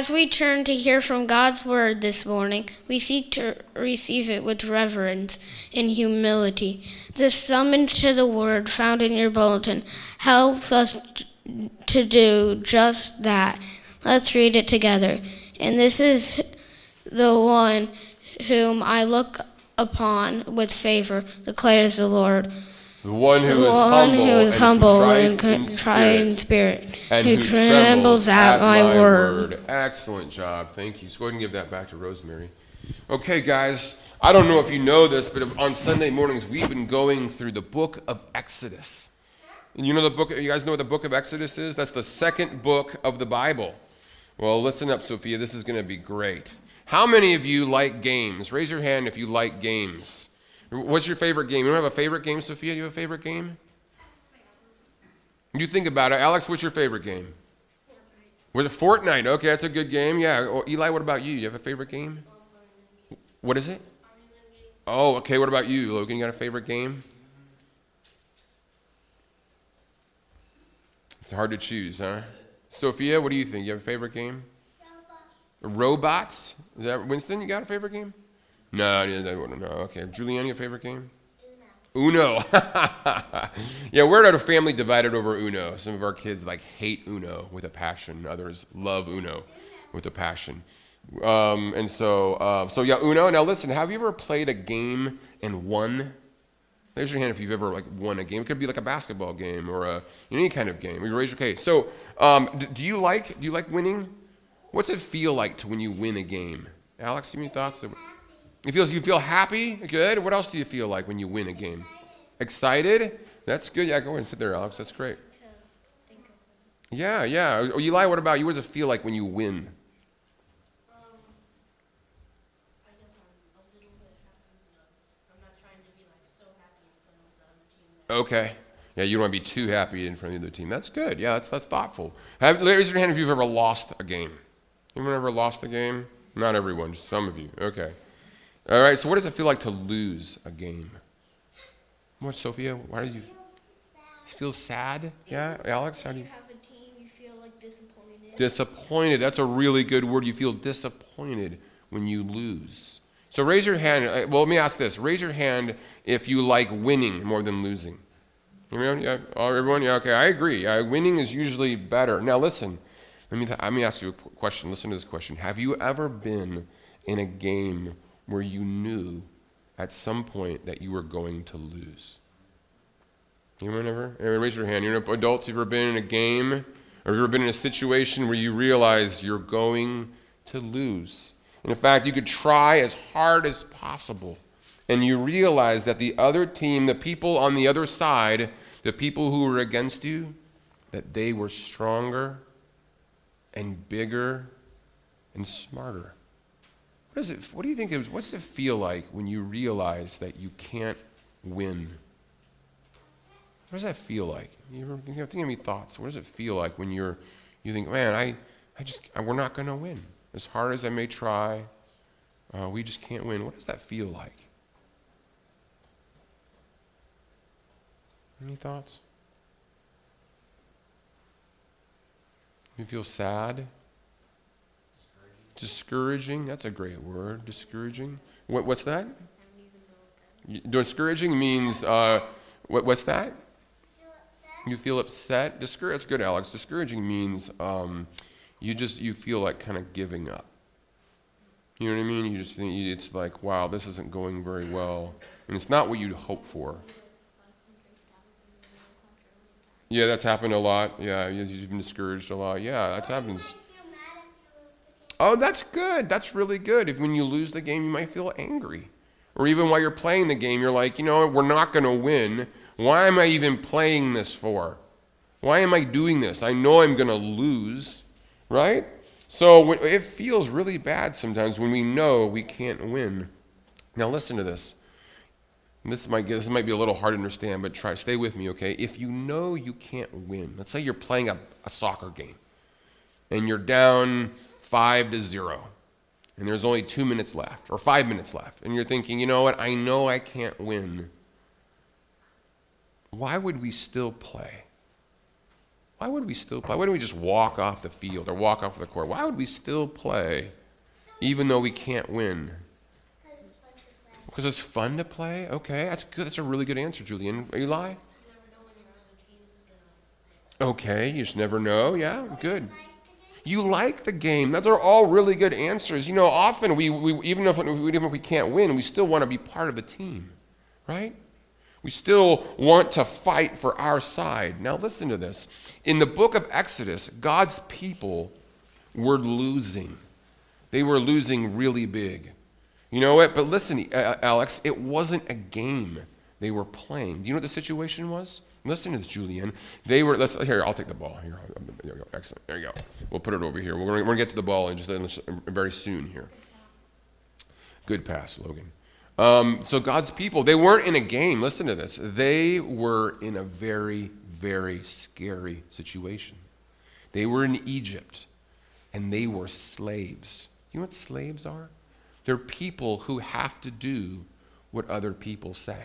As we turn to hear from God's word this morning, we seek to receive it with reverence and humility. This summons to the word found in your bulletin helps us to do just that. Let's read it together. And this is the one whom I look upon with favor, declares the Lord. The one who The is one humble, who is and humble contrite and contrite in spirit, spirit, and who trembles at my word. Excellent job. Thank you. So go ahead and give that back to Rosemary. Okay, guys. I don't know if you know this, but on Sunday mornings we've been going through the book of Exodus. And you know the book. You guys know what the book of Exodus is? That's the second book of the Bible. Well, listen up, Sophia. This is going to be great. How many of you like games? Raise your hand if you like games. What's your favorite game? You don't have a favorite game, Sophia? Do you have a favorite game? You think about it. Alex, what's your favorite game? Fortnite. Was it Fortnite? Okay, that's a good game. Yeah. Eli, what about you? You have a favorite game? What is it? Oh, okay. What about you, Logan? You got a favorite game? It's hard to choose, huh? Sophia, what do you think? You have a favorite game? Robots. Is that Winston? You got a favorite game? No, I wouldn't know. Okay, Julianne, your favorite game? Uno. Yeah, we're at a family divided over Uno. Some of our kids like hate Uno with a passion. Others love Uno with a passion. Um, and so, uh, so yeah, Uno. Now listen, have you ever played a game and won? Raise your hand if you've ever like won a game. It could be like a basketball game or a, any kind of game. Raise your case. So, um, do you like do you like winning? What's it feel like to when you win a game? Alex, you have any thoughts? It feels you feel happy, good. What else do you feel like when you win a game? Excited? That's good. Yeah, go ahead and sit there, Alex. That's great. Yeah, yeah. Oh, oh Eli, what about you? What does it feel like when you win? Okay. Yeah, you don't want to be too happy in front of the other team. That's good. Yeah, that's that's thoughtful. Have, raise your hand if you've ever lost a game. Anyone ever lost a game? Not everyone, just some of you. Okay. All right. So, what does it feel like to lose a game? What, Sophia? Why do you feel sad? Yeah, Alex. How do you? have a team, you feel like disappointed. Disappointed. That's a really good word. You feel disappointed when you lose. So raise your hand. uh, Well, let me ask this. Raise your hand if you like winning more than losing. Everyone? Yeah. Oh, everyone? Yeah. Okay. I agree. Uh, winning is usually better. Now listen. Let me let me ask you a question. Listen to this question. Have you ever been in a game where you knew at some point that you were going to lose? You ever? Everyone raise your hand. You're adults. you've you ever been in a game, or you've you ever been in a situation where you realize you're going to lose? In fact, you could try as hard as possible, and you realize that the other team, the people on the other side, the people who were against you, that they were stronger and bigger and smarter. What, is it, what do you think? It was, what's it feel like when you realize that you can't win? What does that feel like? You ever think, of any thoughts? What does it feel like when you're, you think, man, I, I just, I, we're not going to win. As hard as I may try, uh, we just can't win. What does that feel like? Any thoughts? You feel sad? Discouraging. That's a great word. Discouraging. What, what's that? Discouraging means, uh, what, what's that? You feel upset. Discour- That's good, Alex. Discouraging means um, you just you feel like kind of giving up. You know what I mean? You just think it's like, wow, this isn't going very well, and it's not what you'd hope for. Yeah, that's happened a lot. Yeah, you- you've been discouraged a lot. Yeah, that happens. Oh, that's good. That's really good. If when you lose the game, you might feel angry. Or even while you're playing the game, you're like, you know, we're not going to win. Why am I even playing this for? Why am I doing this? I know I'm going to lose, right? So when, it feels really bad sometimes when we know we can't win. Now listen to this. This might, this might be a little hard to understand, but try stay with me, okay? If you know you can't win, let's say you're playing a, a soccer game and you're down five to zero, and there's only two minutes left or five minutes left, and you're thinking, you know what? I know I can't win. Why would we still play? Why would we still play? Why wouldn't we just walk off the field or walk off the court? Why would we still play even though we can't win? Because it's fun to play? Okay, that's good. That's a really good answer, Julian. Eli? Okay, you just never know. Yeah, good. You like the game. Those are all really good answers. You know, often we, we even, if, even if we can't win, we still want to be part of the team, right? We still want to fight for our side. Now, listen to this. In the book of Exodus, God's people were losing. They were losing really big. You know what? But listen, uh, Alex, it wasn't a game they were playing. You know what the situation was? Listen to this, Julian. They were, let's, here, I'll take the ball. Here, there you go. Excellent. There you go. We'll put it over here. We're going to get to the ball in just very soon here. Good pass, Logan. Um, so God's people, they weren't in a game. Listen to this. They were in a very, very scary situation. They were in Egypt, and they were slaves. You know what slaves are? They're people who have to do what other people say.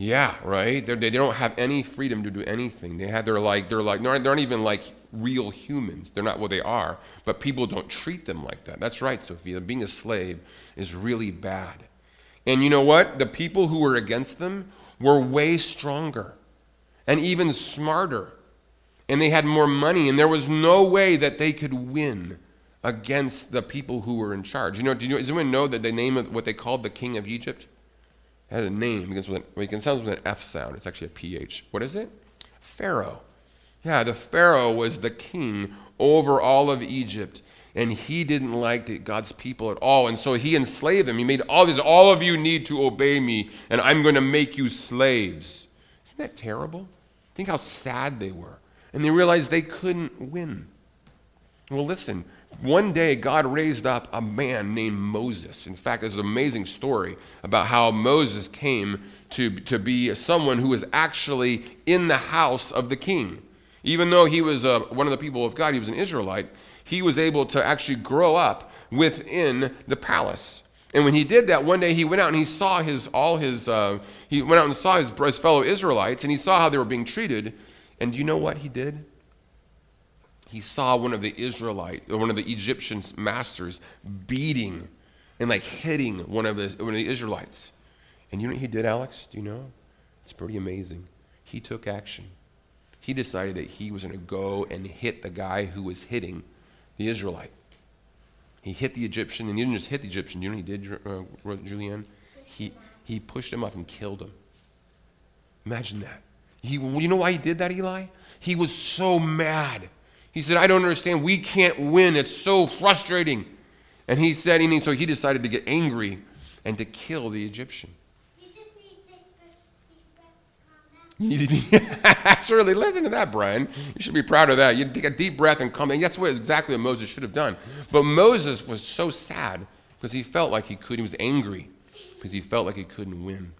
Yeah, right. They're, they don't have any freedom to do anything. They have they're like they're like they're not, even like real humans. They're not what they are. But people don't treat them like that. That's right, Sophia. Being a slave is really bad. And you know what? The people who were against them were way stronger and even smarter. And they had more money, and there was no way that they could win against the people who were in charge. You know, do you, does anyone know that the name of what they called the king of Egypt? It had a name because with an, it sounds with an F sound. It's actually a PH. What is it? Pharaoh. Yeah, the Pharaoh was the king over all of Egypt. And he didn't like God's people at all. And so he enslaved them. He made all these, all of you need to obey me, and I'm going to make you slaves. Isn't that terrible? Think how sad they were. And they realized they couldn't win. Well, listen, one day, God raised up a man named Moses. In fact, there's an amazing story about how Moses came to, to be someone who was actually in the house of the king. Even though he was uh, one of the people of God, he was an Israelite, he was able to actually grow up within the palace. And when he did that, one day he went out and he saw his, all his, uh, he went out and saw his, his fellow Israelites and he saw how they were being treated. And do you know what he did? He saw one of the Israelite, one of the Egyptian masters beating and like hitting one of the one of the Israelites. And you know what he did, Alex? Do you know? It's pretty amazing. He took action. He decided that he was going to go and hit the guy who was hitting the Israelite. He hit the Egyptian, and he didn't just hit the Egyptian. You know what he did, uh, Julianne? He, he pushed him up and killed him. Imagine that. He, you know why he did that, Eli? He was so mad he said, I don't understand. We can't win. It's so frustrating. And he said, and so he decided to get angry and to kill the Egyptian. You just need to be, that's really, listen to that, Brian. You should be proud of that. You take a deep breath and come in. That's what exactly what Moses should have done. But Moses was so sad because he felt like he could. He was angry because he felt like he couldn't win.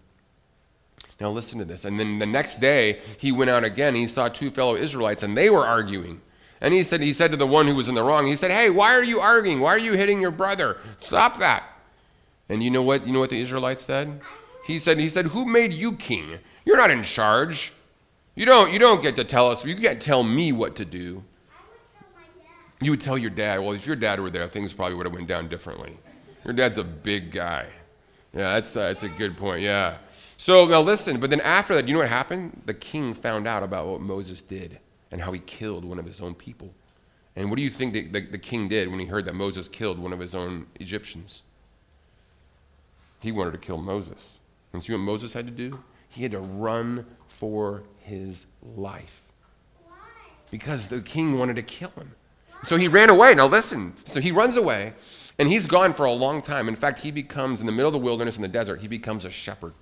Now listen to this. And then the next day, he went out again. he saw two fellow Israelites, and they were arguing. And he said, he said to the one who was in the wrong, he said, Hey, why are you arguing? Why are you hitting your brother? Stop that. And you know what? You know what the Israelites said? He said, he said, Who made you king? You're not in charge. You don't, you don't get to tell us, you can't tell me what to do. You would tell your dad. Well, if your dad were there, things probably would have went down differently. Your dad's a big guy. Yeah, that's, uh, that's a good point. Yeah. So now listen, but then after that, you know what happened? The king found out about what Moses did and how he killed one of his own people. And what do you think the, the, the, king did when he heard that Moses killed one of his own Egyptians? He wanted to kill Moses. And see what Moses had to do? He had to run for his life. Why? Because the king wanted to kill him. So he ran away. Now listen. So he runs away, and he's gone for a long time. In fact, he becomes, in the middle of the wilderness in the desert, he becomes a shepherd.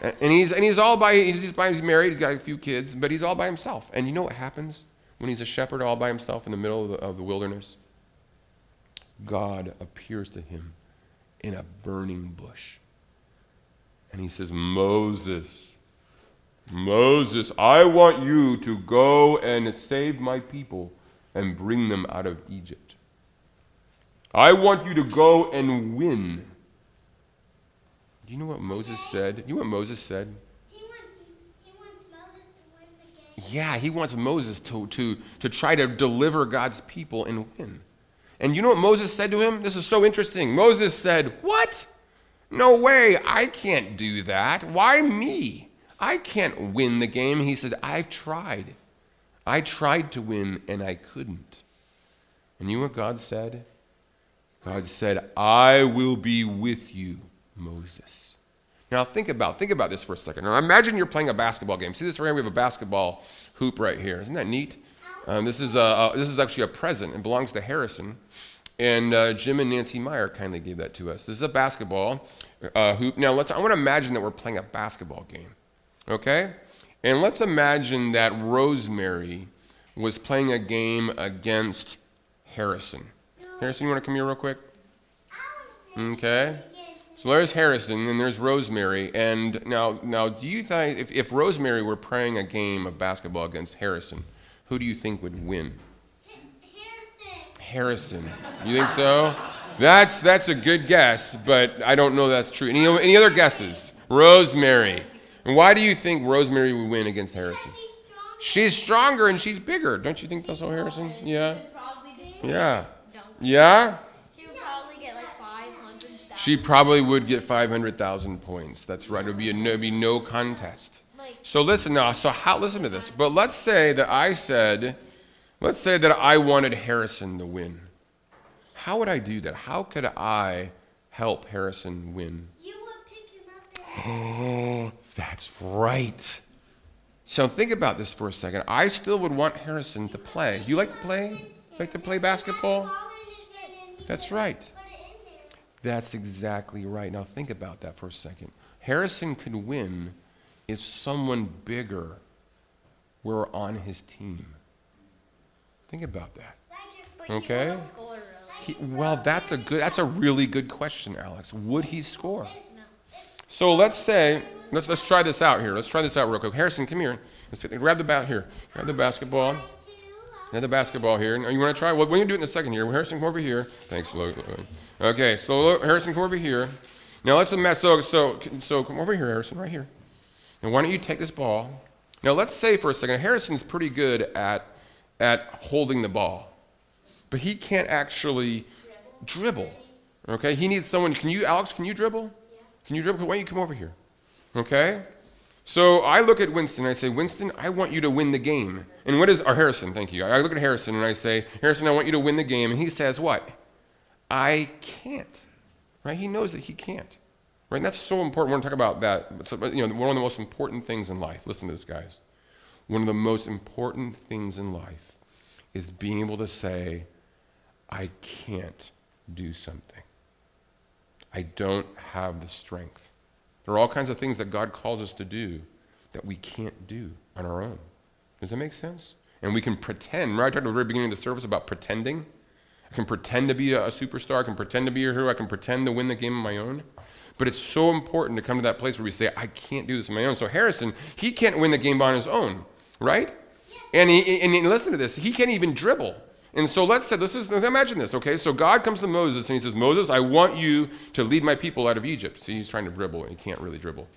And he's, and he's all by, he's, by, he's married, he's got a few kids, but he's all by himself. And you know what happens when he's a shepherd all by himself in the middle of the, of the wilderness? God appears to him in a burning bush. And he says, Moses, Moses, I want you to go and save my people and bring them out of Egypt. I want you to go and win do you know what Moses said? You know what Moses said? He wants, he wants Moses to win the game. Yeah, he wants Moses to, to, to try to deliver God's people and win. And you know what Moses said to him? This is so interesting. Moses said, What? No way, I can't do that. Why me? I can't win the game. He said, I've tried. I tried to win and I couldn't. And you know what God said? God said, I will be with you, Moses. Now think about think about this for a second. Now imagine you're playing a basketball game. See this right here? We have a basketball hoop right here. Isn't that neat? Um, this is a, this is actually a present. It belongs to Harrison, and uh, Jim and Nancy Meyer kindly gave that to us. This is a basketball uh, hoop. Now let's. I want to imagine that we're playing a basketball game. Okay, and let's imagine that Rosemary was playing a game against Harrison. Harrison, you want to come here real quick? Okay. So there's Harrison, and there's Rosemary. And now, now, do you think if, if Rosemary were playing a game of basketball against Harrison, who do you think would win? Harrison. Harrison. You think so? That's that's a good guess, but I don't know that's true. Any, any other guesses? Rosemary. And why do you think Rosemary would win against Harrison? She's stronger and she's bigger. Don't you think that's so, Harrison? Yeah. Yeah. Yeah? She probably would get 500,000 points. That's right. It would be, a, be no contest. So listen now. So how, listen to this. But let's say that I said, let's say that I wanted Harrison to win. How would I do that? How could I help Harrison win? You would pick him up. Oh, that's right. So think about this for a second. I still would want Harrison to play. You like to play? Like to play basketball? That's right. That's exactly right. Now think about that for a second. Harrison could win if someone bigger were on his team. Think about that. Okay? He, well, that's a good. That's a really good question, Alex. Would he score? So let's say let's let's try this out here. Let's try this out real quick. Harrison, come here. Let's grab the bat here. Grab the basketball. The basketball here. Now, you want to try? Well, we're gonna do it in a second here. Harrison, come over here. Thanks, Lo- Lo- Okay, so look, Harrison, come over here. Now let's imagine. So so so come over here, Harrison, right here. And why don't you take this ball? Now let's say for a second, Harrison's pretty good at at holding the ball, but he can't actually dribble. Okay, he needs someone. Can you, Alex? Can you dribble? Can you dribble? Why don't you come over here? Okay. So I look at Winston and I say, Winston, I want you to win the game. And what is, or Harrison, thank you. I look at Harrison and I say, Harrison, I want you to win the game. And he says, what? I can't. Right? He knows that he can't. Right? And that's so important. We're going to talk about that. So, you know, one of the most important things in life. Listen to this, guys. One of the most important things in life is being able to say, I can't do something. I don't have the strength. There are all kinds of things that God calls us to do that we can't do on our own. Does that make sense? And we can pretend. Right? I talked at the very beginning of the service about pretending. I can pretend to be a, superstar. I can pretend to be a hero. I can pretend to win the game on my own. But it's so important to come to that place where we say, I can't do this on my own. So Harrison, he can't win the game on his own, right? And, he, and, and listen to this. He can't even dribble. And so let's say, let's just imagine this, okay? So God comes to Moses and he says, Moses, I want you to lead my people out of Egypt. See, he's trying to dribble and he can't really dribble.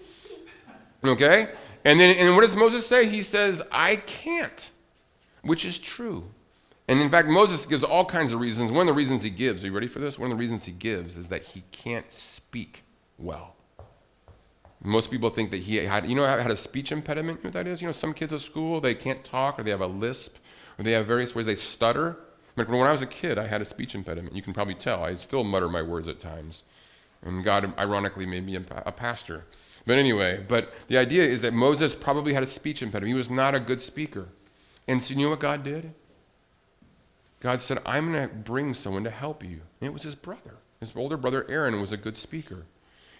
Okay? And then and what does Moses say? He says, I can't, which is true. And in fact, Moses gives all kinds of reasons. One of the reasons he gives, are you ready for this? One of the reasons he gives is that he can't speak well. Most people think that he had, you know, had a speech impediment. You know what that is? You know, some kids at school, they can't talk or they have a lisp or they have various ways they stutter. Like when I was a kid, I had a speech impediment. You can probably tell. I still mutter my words at times. And God, ironically, made me a, pastor. But anyway, but the idea is that Moses probably had a speech impediment. He was not a good speaker. And so you know what God did? God said, I'm going to bring someone to help you. And it was his brother. His older brother Aaron was a good speaker.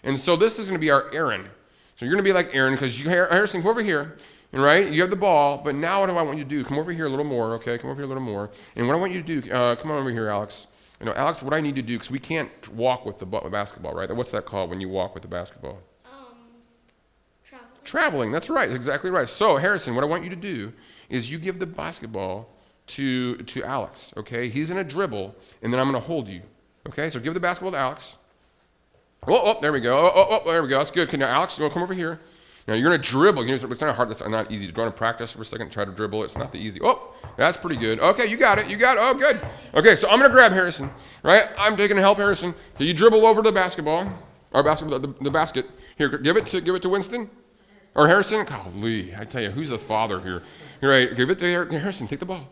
And so this is going to be our Aaron. So you're going to be like Aaron because you, Harrison, come over here. Right, you have the ball, but now what do I want you to do? Come over here a little more, okay? Come over here a little more. And what I want you to do, uh, come on over here, Alex. You know, Alex, what I need to do, because we can't walk with the basketball, right? What's that called when you walk with the basketball? Um, travel. Traveling, that's right, exactly right. So, Harrison, what I want you to do is you give the basketball to, to Alex, okay? He's going to dribble, and then I'm going to hold you, okay? So give the basketball to Alex. Oh, oh, there we go. Oh, oh, oh, there we go. That's good. Okay, now, Alex, you want to come over here? Now you're going to dribble. It's not hard. It's not easy. Do you want to practice for a second? Try to dribble. It's not the easy. Oh, that's pretty good. Okay, you got it. You got it. Oh, good. Okay, so I'm going to grab Harrison. Right? I'm taking to help Harrison. Can you dribble over to the basketball or basketball the, the basket? Here, give it to give it to Winston or Harrison. Golly, I tell you, who's the father here? You're right. Give it to Harrison. Take the ball.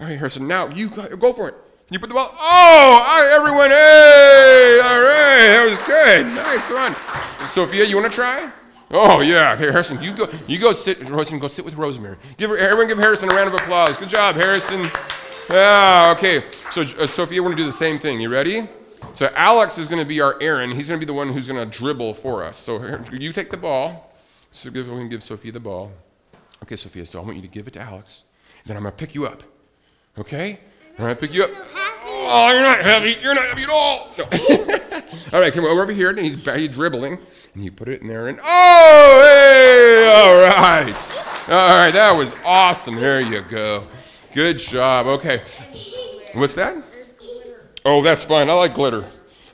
All right, Harrison. Now you go for it. You put the ball? Oh, all right, everyone. Hey, all right. That was good. Nice one. Sophia, you want to try? Oh yeah, okay, Harrison, you go, you go sit, Harrison, go sit with Rosemary. Give her, everyone, give Harrison a round of applause. Good job, Harrison. Yeah, okay. So uh, Sophia, we're gonna do the same thing. You ready? So Alex is gonna be our Aaron. He's gonna be the one who's gonna dribble for us. So you take the ball. So give, we can give Sophia the ball. Okay, Sophia. So I want you to give it to Alex. Then I'm gonna pick you up. Okay? I'm gonna pick you up. Oh, you're not heavy. You're not heavy at all. No. all right, come over here. And he's, he's dribbling. And you put it in there and oh, hey, all right. All right, that was awesome. There you go. Good job. Okay. What's that? Oh, that's fine. I like glitter.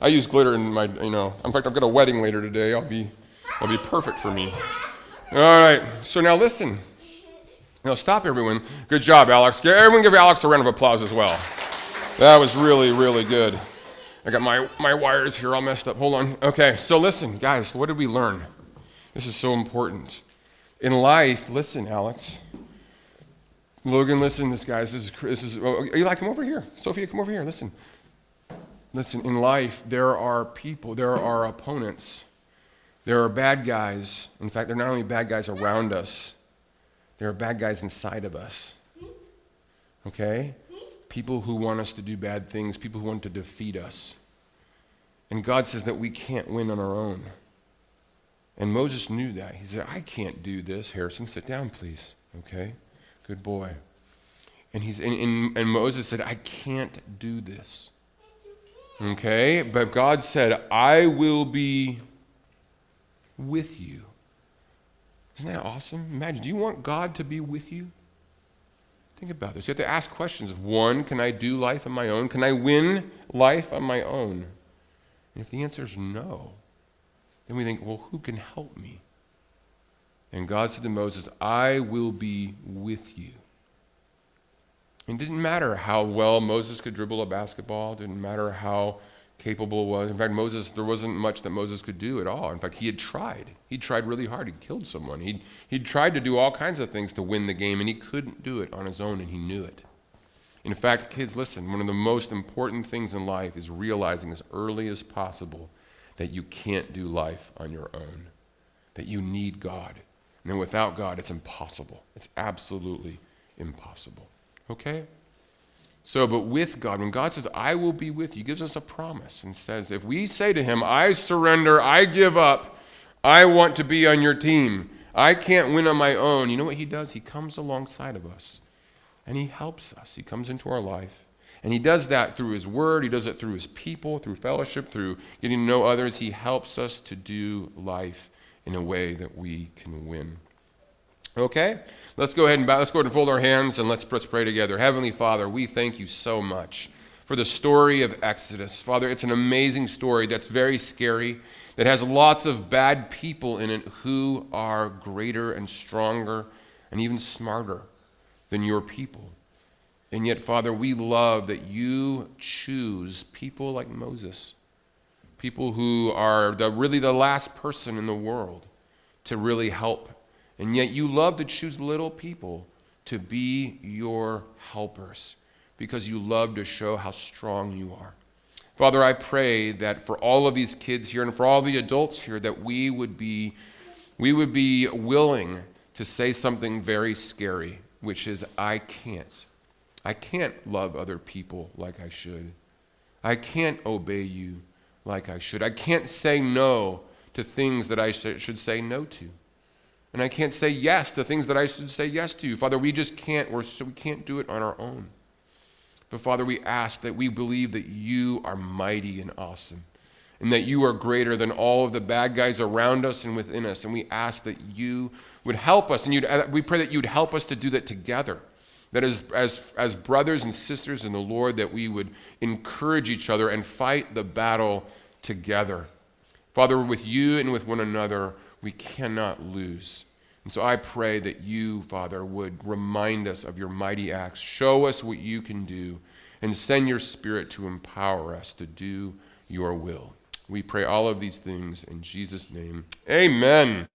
I use glitter in my, you know. In fact, I've got a wedding later today. I'll be, that'll be perfect for me. All right. So now listen. Now stop, everyone. Good job, Alex. Everyone give Alex a round of applause as well. That was really, really good. I got my, my wires here all messed up. Hold on. Okay, so listen, guys, what did we learn? This is so important. In life, listen, Alex. Logan, listen, this guys, this is, this is oh, Eli, come over here. Sophia, come over here, listen. Listen, in life, there are people, there are opponents, there are bad guys. In fact, they're not only bad guys around us, there are bad guys inside of us. Okay? People who want us to do bad things, people who want to defeat us. And God says that we can't win on our own. And Moses knew that. He said, I can't do this. Harrison, sit down, please. Okay? Good boy. And, he's, and, and, and Moses said, I can't do this. Okay? But God said, I will be with you. Isn't that awesome? Imagine, do you want God to be with you? Think about this. You have to ask questions of one, can I do life on my own? Can I win life on my own? And if the answer is no, then we think, well, who can help me? And God said to Moses, I will be with you. It didn't matter how well Moses could dribble a basketball, it didn't matter how capable was. In fact, Moses, there wasn't much that Moses could do at all. In fact, he had tried. He tried really hard. He killed someone. He'd, he'd tried to do all kinds of things to win the game, and he couldn't do it on his own, and he knew it. In fact, kids, listen, one of the most important things in life is realizing as early as possible that you can't do life on your own, that you need God. And then without God, it's impossible. It's absolutely impossible. Okay? So, but with God, when God says, I will be with you, He gives us a promise and says, if we say to him, I surrender, I give up, I want to be on your team, I can't win on my own, you know what he does? He comes alongside of us and he helps us. He comes into our life. And he does that through his word, he does it through his people, through fellowship, through getting to know others. He helps us to do life in a way that we can win. Okay? Let's go ahead and bow. Let's go ahead and fold our hands and let's, let's pray together. Heavenly Father, we thank you so much for the story of Exodus. Father, it's an amazing story that's very scary, that has lots of bad people in it who are greater and stronger and even smarter than your people. And yet, Father, we love that you choose people like Moses, people who are the, really the last person in the world to really help and yet you love to choose little people to be your helpers because you love to show how strong you are. Father, I pray that for all of these kids here and for all the adults here that we would be we would be willing to say something very scary, which is I can't. I can't love other people like I should. I can't obey you like I should. I can't say no to things that I should say no to. And I can't say yes to things that I should say yes to. Father, we just can't, we're, so we can't do it on our own. But Father, we ask that we believe that you are mighty and awesome, and that you are greater than all of the bad guys around us and within us. And we ask that you would help us, and uh, we pray that you'd help us to do that together. That as, as, as brothers and sisters in the Lord, that we would encourage each other and fight the battle together. Father, with you and with one another, We cannot lose. And so I pray that you, Father, would remind us of your mighty acts, show us what you can do, and send your Spirit to empower us to do your will. We pray all of these things in Jesus' name. Amen.